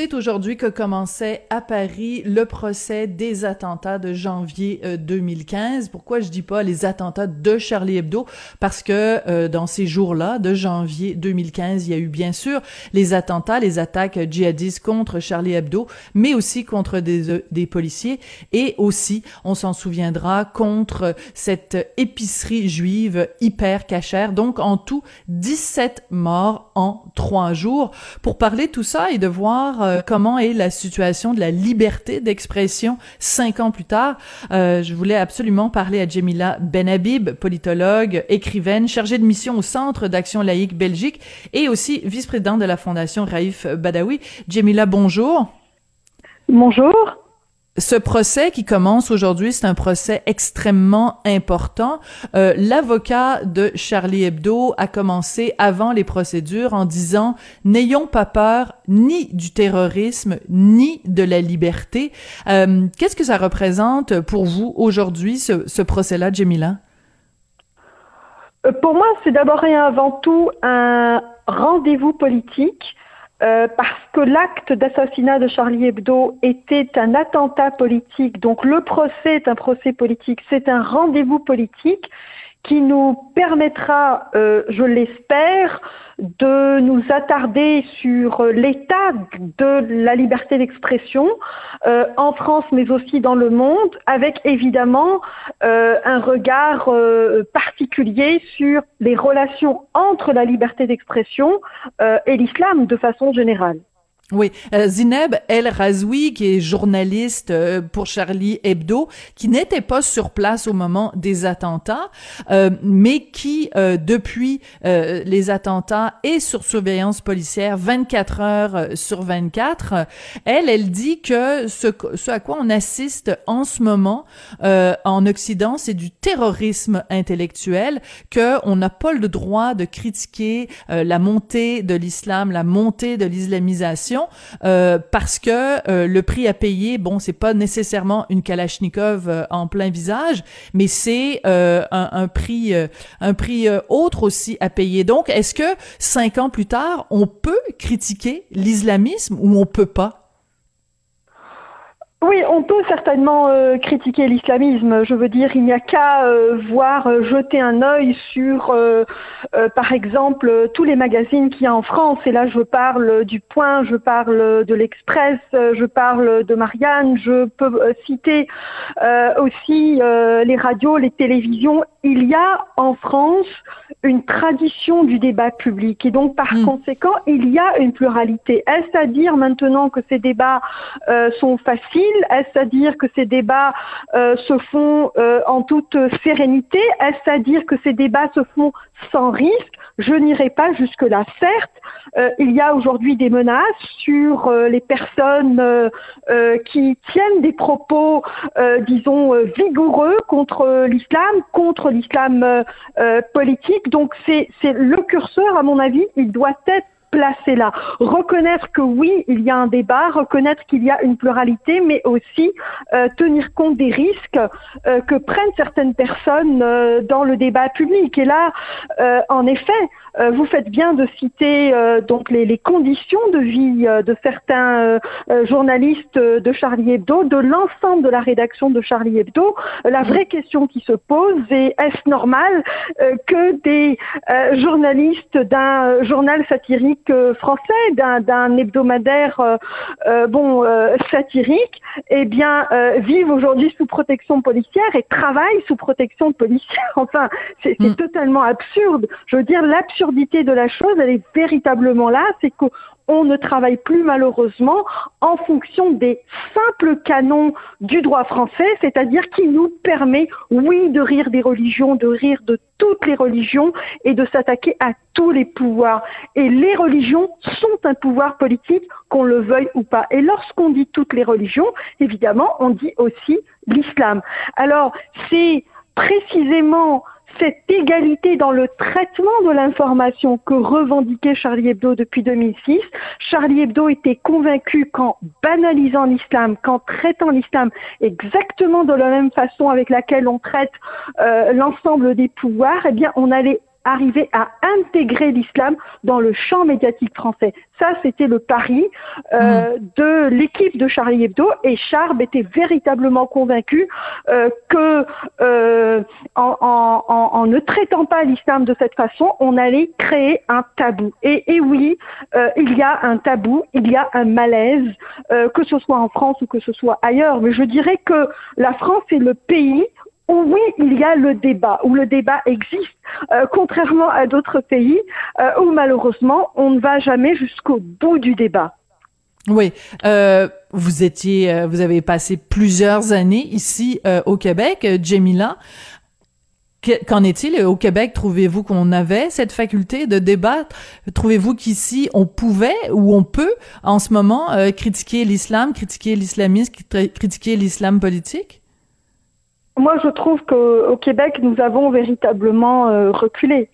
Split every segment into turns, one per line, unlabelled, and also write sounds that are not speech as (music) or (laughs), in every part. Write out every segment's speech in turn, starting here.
C'est aujourd'hui que commençait à Paris le procès des attentats de janvier 2015. Euh, Pourquoi je dis pas les attentats de Charlie Hebdo? Parce que euh, dans ces jours-là de janvier 2015, il y a eu bien sûr les attentats, les attaques djihadistes contre Charlie Hebdo, mais aussi contre des, euh, des policiers et aussi, on s'en souviendra, contre cette épicerie juive hyper cachère. Donc en tout, 17 morts en trois jours. Pour parler tout ça et de voir euh, comment est la situation de la liberté d'expression cinq ans plus tard. Euh, je voulais absolument parler à Jemila Benhabib, politologue, écrivaine, chargée de mission au Centre d'action laïque Belgique et aussi vice-présidente de la Fondation Raif Badawi. Jemila, bonjour.
Bonjour.
Ce procès qui commence aujourd'hui, c'est un procès extrêmement important. Euh, L'avocat de Charlie Hebdo a commencé avant les procédures en disant n'ayons pas peur ni du terrorisme ni de la liberté. Euh, Qu'est-ce que ça représente pour vous aujourd'hui ce, ce procès-là, Jemila?
Euh, pour moi, c'est d'abord et avant tout un rendez-vous politique euh, parce que l'acte d'assassinat de Charlie Hebdo était un attentat politique, donc le procès est un procès politique, c'est un rendez-vous politique qui nous permettra, euh, je l'espère, de nous attarder sur l'état de la liberté d'expression euh, en France mais aussi dans le monde, avec évidemment euh, un regard particulier sur les relations entre la liberté d'expression et l'islam de façon générale.
Oui, euh, Zineb El Razoui, qui est journaliste euh, pour Charlie Hebdo, qui n'était pas sur place au moment des attentats, euh, mais qui, depuis les attentats, est sur surveillance policière 24 heures sur 24. Elle, elle dit que ce, ce à quoi on assiste en ce moment en Occident, c'est du terrorisme intellectuel, que on n'a pas le droit de critiquer la montée de l'islam, la montée de l'islamisation euh, parce que euh, le prix à payer, bon, c'est pas nécessairement une Kalachnikov euh, en plein visage, mais c'est un, un, prix, un prix autre aussi à payer. Donc, est-ce que cinq ans plus tard, on peut critiquer l'islamisme ou on peut pas?
Oui, on peut certainement euh, critiquer l'islamisme. Je veux dire, il n'y a qu'à euh, voir euh, jeter un œil sur, par exemple, tous les magazines qu'il y a en France. Et là, je parle du Point, je parle de l'Express, je parle de Marianne. Je peux citer aussi les radios, les télévisions. Il y a en France une tradition du débat public et donc par mmh. conséquent, il y a une pluralité. Est-ce à dire maintenant que ces débats sont faciles? Est-ce à dire que ces débats euh, se font euh, en toute sérénité? Est-ce à dire que ces débats se font sans risque? Je n'irai pas jusque-là. Certes, euh, il y a aujourd'hui des menaces sur les personnes qui tiennent des propos, disons, vigoureux contre l'islam, contre l'islam politique. Donc c'est le curseur, à mon avis, il doit être placer là. Reconnaître que oui, il y a un débat, reconnaître qu'il y a une pluralité, mais aussi euh, tenir compte des risques euh, que prennent certaines personnes euh, dans le débat public. Et là, en effet, vous faites bien de citer donc les, conditions de vie de certains journalistes de Charlie Hebdo, de l'ensemble de la rédaction de Charlie Hebdo. La vraie question qui se pose est est-ce normal que des journalistes d'un journal satirique français, d'un hebdomadaire euh, euh, bon euh, satirique, eh bien vivent aujourd'hui sous protection policière et travaillent sous protection policière. (laughs) Enfin, c'est mm. totalement absurde. Je veux dire, l'absurdité de la chose, elle est véritablement là, c'est que on ne travaille plus malheureusement en fonction des simples canons du droit français, c'est-à-dire qui nous permet, oui, de rire des religions, de rire de toutes les religions et de s'attaquer à tous les pouvoirs. Et les religions sont un pouvoir politique, qu'on le veuille ou pas. Et lorsqu'on dit toutes les religions, évidemment, on dit aussi l'islam. Alors, c'est précisément cette égalité dans le traitement de l'information que revendiquait Charlie Hebdo depuis 2006. Charlie Hebdo était convaincu qu'en banalisant l'islam, qu'en traitant l'islam exactement de la même façon avec laquelle on traite euh, l'ensemble des pouvoirs, eh bien, on allait arriver à intégrer l'islam dans le champ médiatique français. Ça, c'était le pari euh, mm. de l'équipe de Charlie Hebdo et Charb était véritablement convaincu euh, que euh, en, en, en, ne traitant pas l'islam de cette façon, on allait créer un tabou. Et, et oui, euh, il y a un tabou, il y a un malaise, euh, que ce soit en France ou que ce soit ailleurs. Mais je dirais que la France est le pays oui, il y a le débat, où le débat existe, euh, contrairement à d'autres pays euh, où malheureusement on ne va jamais jusqu'au bout du débat.
Oui, euh, vous étiez, vous avez passé plusieurs années ici au Québec, Jamila. Qu'en est-il? Au Québec Trouvez-vous qu'on avait cette faculté de débattre? Trouvez-vous qu'ici on pouvait ou on peut en ce moment critiquer l'islam, critiquer l'islamisme, critiquer l'islam politique?
Moi, je trouve qu'au Québec, nous avons véritablement euh, reculé.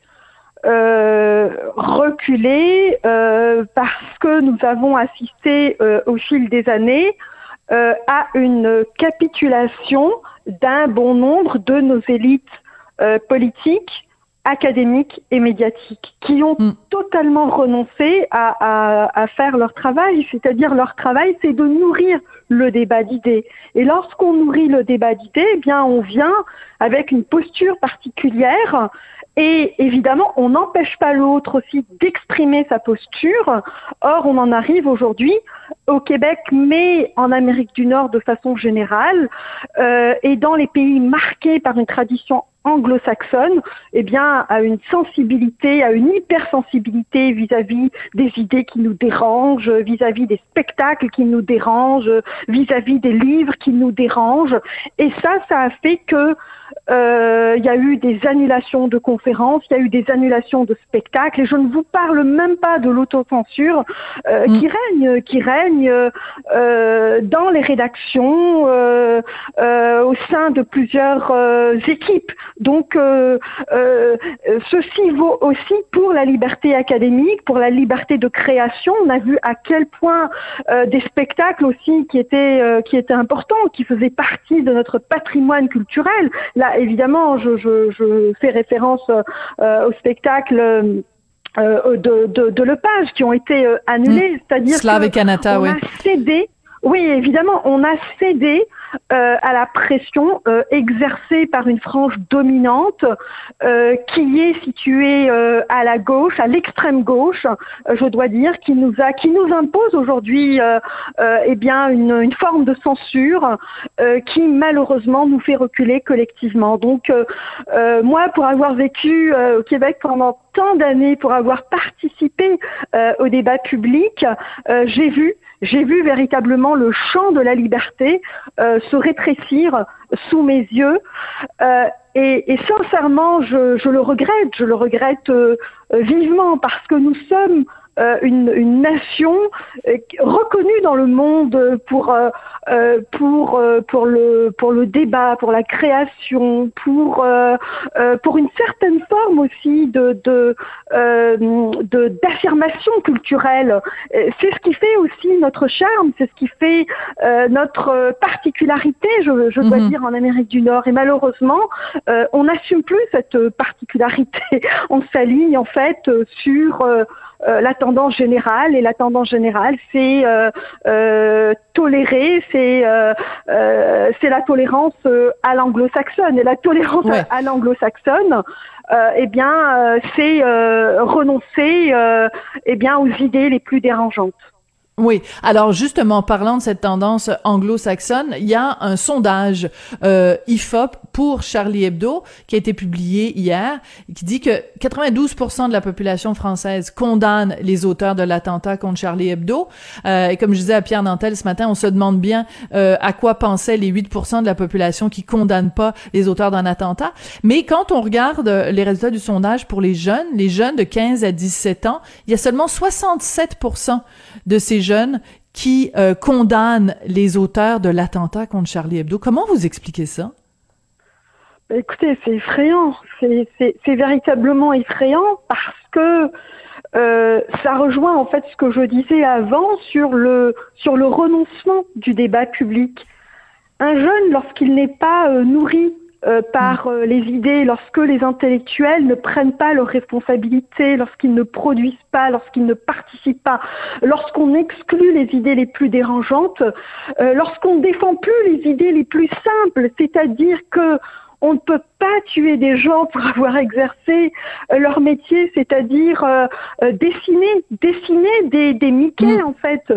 Euh, reculé euh, parce que nous avons assisté au fil des années à une capitulation d'un bon nombre de nos élites politiques, académiques et médiatiques, qui ont mm. totalement renoncé à, à, à, faire leur travail. C'est-à-dire leur travail, c'est de nourrir le débat d'idées. Et lorsqu'on nourrit le débat d'idées, eh bien, on vient avec une posture particulière et évidemment, on n'empêche pas l'autre aussi d'exprimer sa posture. Or, on en arrive aujourd'hui au Québec, mais en Amérique du Nord de façon générale, euh, et dans les pays marqués par une tradition anglo-saxonne, eh bien, à une sensibilité, à une hypersensibilité vis-à-vis des idées qui nous dérangent, vis-à-vis des spectacles qui nous dérangent, vis-à-vis des livres qui nous dérangent. Et ça, ça a fait que euh, il y a eu des annulations de conférences, il y a eu des annulations de spectacles, et je ne vous parle même pas de l'autocensure euh, mm. qui règne, qui règne euh, dans les rédactions, euh, euh, au sein de plusieurs euh, équipes. Donc, ceci vaut aussi pour la liberté académique, pour la liberté de création. On a vu à quel point des spectacles aussi qui étaient qui étaient importants, qui faisaient partie de notre patrimoine culturel. Là, évidemment, je, je, je fais référence euh, au spectacle. Euh, de, de, de Lepage qui ont été euh, annulés,
mmh. c'est-à-dire
qu'on a cédé oui, évidemment, on a cédé euh, à la pression euh, exercée par une frange dominante euh, qui est située à la gauche, à l'extrême gauche, je dois dire, qui nous a, qui nous impose aujourd'hui, eh bien, une, une, forme de censure qui malheureusement nous fait reculer collectivement. Donc, moi, pour avoir vécu au Québec pendant tant d'années, pour avoir participé au débat public, j'ai vu j'ai vu véritablement le champ de la liberté se rétrécir sous mes yeux. Euh, et, sincèrement, je, je, le regrette, je le regrette euh, vivement parce que nous sommes euh, une, une, nation euh, reconnue dans le monde pour euh, pour pour le pour le débat, pour la création, pour pour une certaine forme aussi de de d'affirmation culturelle. C'est ce qui fait aussi notre charme, c'est ce qui fait notre particularité, je, je dois mhm. dire, en Amérique du Nord. Et malheureusement, on n'assume plus cette particularité. (laughs) On s'aligne en fait sur euh, la tendance générale et la tendance générale c'est euh, euh, tolérer c'est c'est la tolérance à l'anglo-saxonne. Et la tolérance à l'anglo-saxonne eh bien c'est renoncer eh bien aux idées les plus dérangeantes
Oui. Alors justement, parlant de cette tendance anglo-saxonne, il y a un sondage euh, IFOP pour Charlie Hebdo qui a été publié hier, qui dit que 92% de la population française condamne les auteurs de l'attentat contre Charlie Hebdo. Euh, et comme je disais à Pierre Nantel ce matin, on se demande bien euh, à quoi pensaient les 8% de la population qui condamnent pas les auteurs d'un attentat. Mais quand on regarde les résultats du sondage pour les jeunes, les jeunes de 15 à 17 ans, il y a seulement 67% de ces jeunes qui euh, condamnent les auteurs de l'attentat contre Charlie Hebdo. Comment vous expliquez ça?
Bah, écoutez, c'est effrayant. C'est véritablement effrayant parce que euh, ça rejoint en fait ce que je disais avant sur le sur le renoncement du débat public. Un jeune, lorsqu'il n'est pas euh, nourri euh, par euh, les idées, lorsque les intellectuels ne prennent pas leurs responsabilités, lorsqu'ils ne produisent pas, lorsqu'ils ne participent pas, lorsqu'on exclut les idées les plus dérangeantes, euh, lorsqu'on ne défend plus les idées les plus simples, c'est-à-dire que on ne peut pas tuer des gens pour (laughs) avoir exercé leur métier, c'est-à-dire dessiner, dessiner des, des Mickey mm. en fait.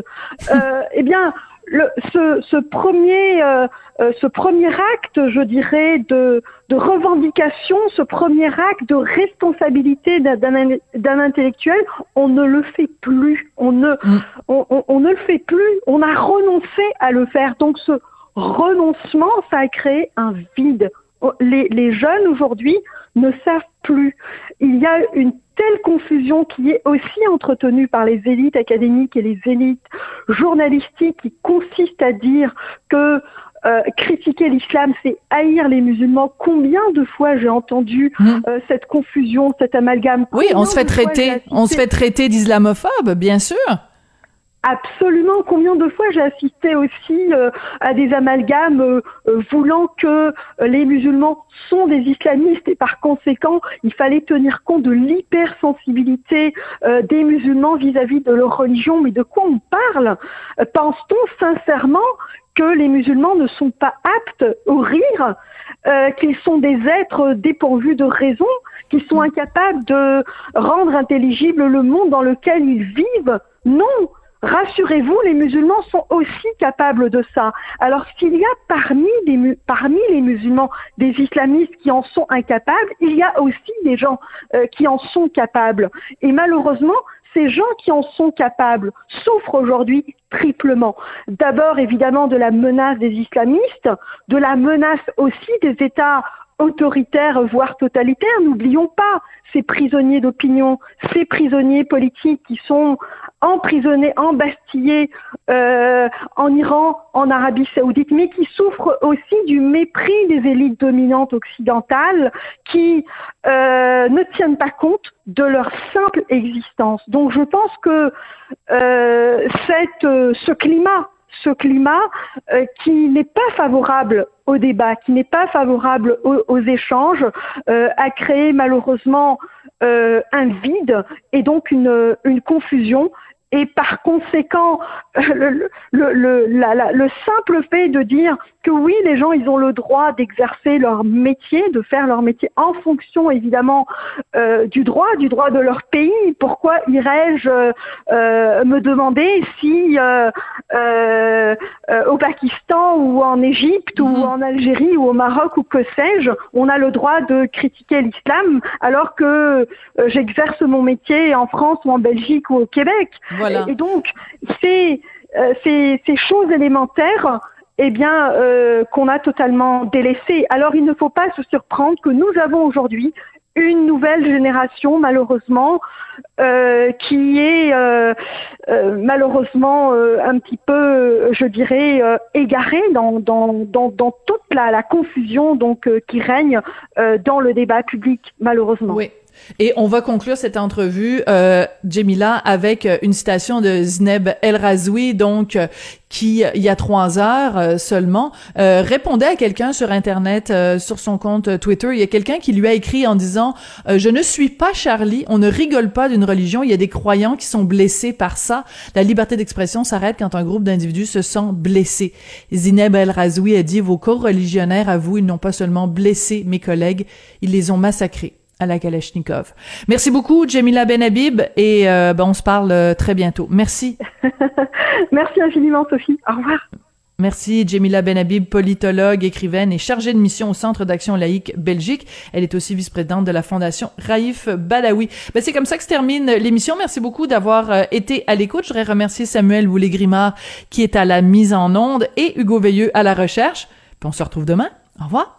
eh bien, le, ce, ce, premier, euh, euh, ce premier acte, je dirais, de, de, revendication, ce premier acte de responsabilité d'un intellectuel, on ne le fait plus. On ne, mm. on, on, on, ne le fait plus. On a renoncé à le faire. Donc ce renoncement, ça a créé un vide. Oh, les, les jeunes aujourd'hui ne savent plus. Il y a une telle confusion qui est aussi entretenue par les élites académiques et les élites journalistiques qui consiste à dire que euh, critiquer l'islam, c'est haïr les musulmans. Combien de fois j'ai entendu mmh. euh, cette confusion, cet amalgame?
Oui, on se fait traiter, on se fait traiter d'islamophobe, bien sûr.
Absolument. Combien de fois j'ai assisté aussi euh, à des amalgames euh, euh, voulant que les musulmans sont des islamistes et par conséquent, il fallait tenir compte de l'hypersensibilité des musulmans vis-à-vis de leur religion. Mais de quoi on parle? Pense-t-on sincèrement que les musulmans ne sont pas aptes au rire, qu'ils sont des êtres dépourvus de raison, qu'ils sont incapables de rendre intelligible le monde dans lequel ils vivent? Non, Rassurez-vous, les musulmans sont aussi capables de ça. Alors s'il y a parmi les, musulmans des islamistes qui en sont incapables, il y a aussi des gens euh, qui en sont capables. Et malheureusement, ces gens qui en sont capables souffrent aujourd'hui triplement. D'abord, évidemment, de la menace des islamistes, de la menace aussi des États autoritaires, voire totalitaires. N'oublions pas ces prisonniers d'opinion, ces prisonniers politiques qui sont emprisonnés, embastillés euh, en Iran, en Arabie saoudite, mais qui souffrent aussi du mépris des élites dominantes occidentales qui euh, ne tiennent pas compte de leur simple existence. Donc je pense que euh, cette, ce climat ce climat euh, qui n'est pas favorable au débat, qui n'est pas favorable aux, échanges, euh, a créé malheureusement euh, un vide et donc une, une confusion et par conséquent, le, le, le, la, le, simple fait de dire que oui, les gens, ils ont le droit d'exercer leur métier, de faire leur métier en fonction évidemment euh, du droit, du droit de leur pays. Pourquoi irais-je euh, me demander si euh, euh au Pakistan ou en Égypte ou mhm. en Algérie ou au Maroc ou que sais-je, on a le droit de critiquer l'islam alors que euh, j'exerce mon métier en France ou en Belgique ou au Québec et, donc, c'est euh, ces, choses élémentaires eh bien, euh, qu'on a totalement délaissées. Alors, il ne faut pas se surprendre que nous avons aujourd'hui une nouvelle génération, malheureusement, euh, qui est malheureusement un petit peu, je dirais, égarée dans, dans, dans, dans toute la, la, confusion donc qui règne dans le débat public, malheureusement.
Oui. Et on va conclure cette entrevue, euh, Jemila, avec euh, une citation de Zineb El Razoui, donc euh, qui, il y a trois heures euh, seulement, répondait à quelqu'un sur Internet, sur son compte Twitter. Il y a quelqu'un qui lui a écrit en disant Je ne suis pas Charlie, on ne rigole pas d'une religion, il y a des croyants qui sont blessés par ça. La liberté d'expression s'arrête quand un groupe d'individus se sent blessé. Zineb El Razoui a dit Vos co-religionnaires, à vous, ils n'ont pas seulement blessé mes collègues, ils les ont massacrés. À la Kalachnikov. Merci beaucoup, Jamila Benhabib, et euh, ben, on se parle euh, très bientôt. Merci. (laughs)
Merci infiniment, Sophie. Au revoir.
Merci, Jamila Benhabib, politologue, écrivaine et chargée de mission au Centre d'action laïque Belgique. Elle est aussi vice-présidente de la Fondation Raif Badawi. Ben, c'est comme ça que se termine l'émission. Merci beaucoup d'avoir euh, été à l'écoute. Je voudrais remercier Samuel Boulay-Grimard qui est à la mise en onde et Hugo Veilleux à la recherche. Puis on se retrouve demain. Au revoir.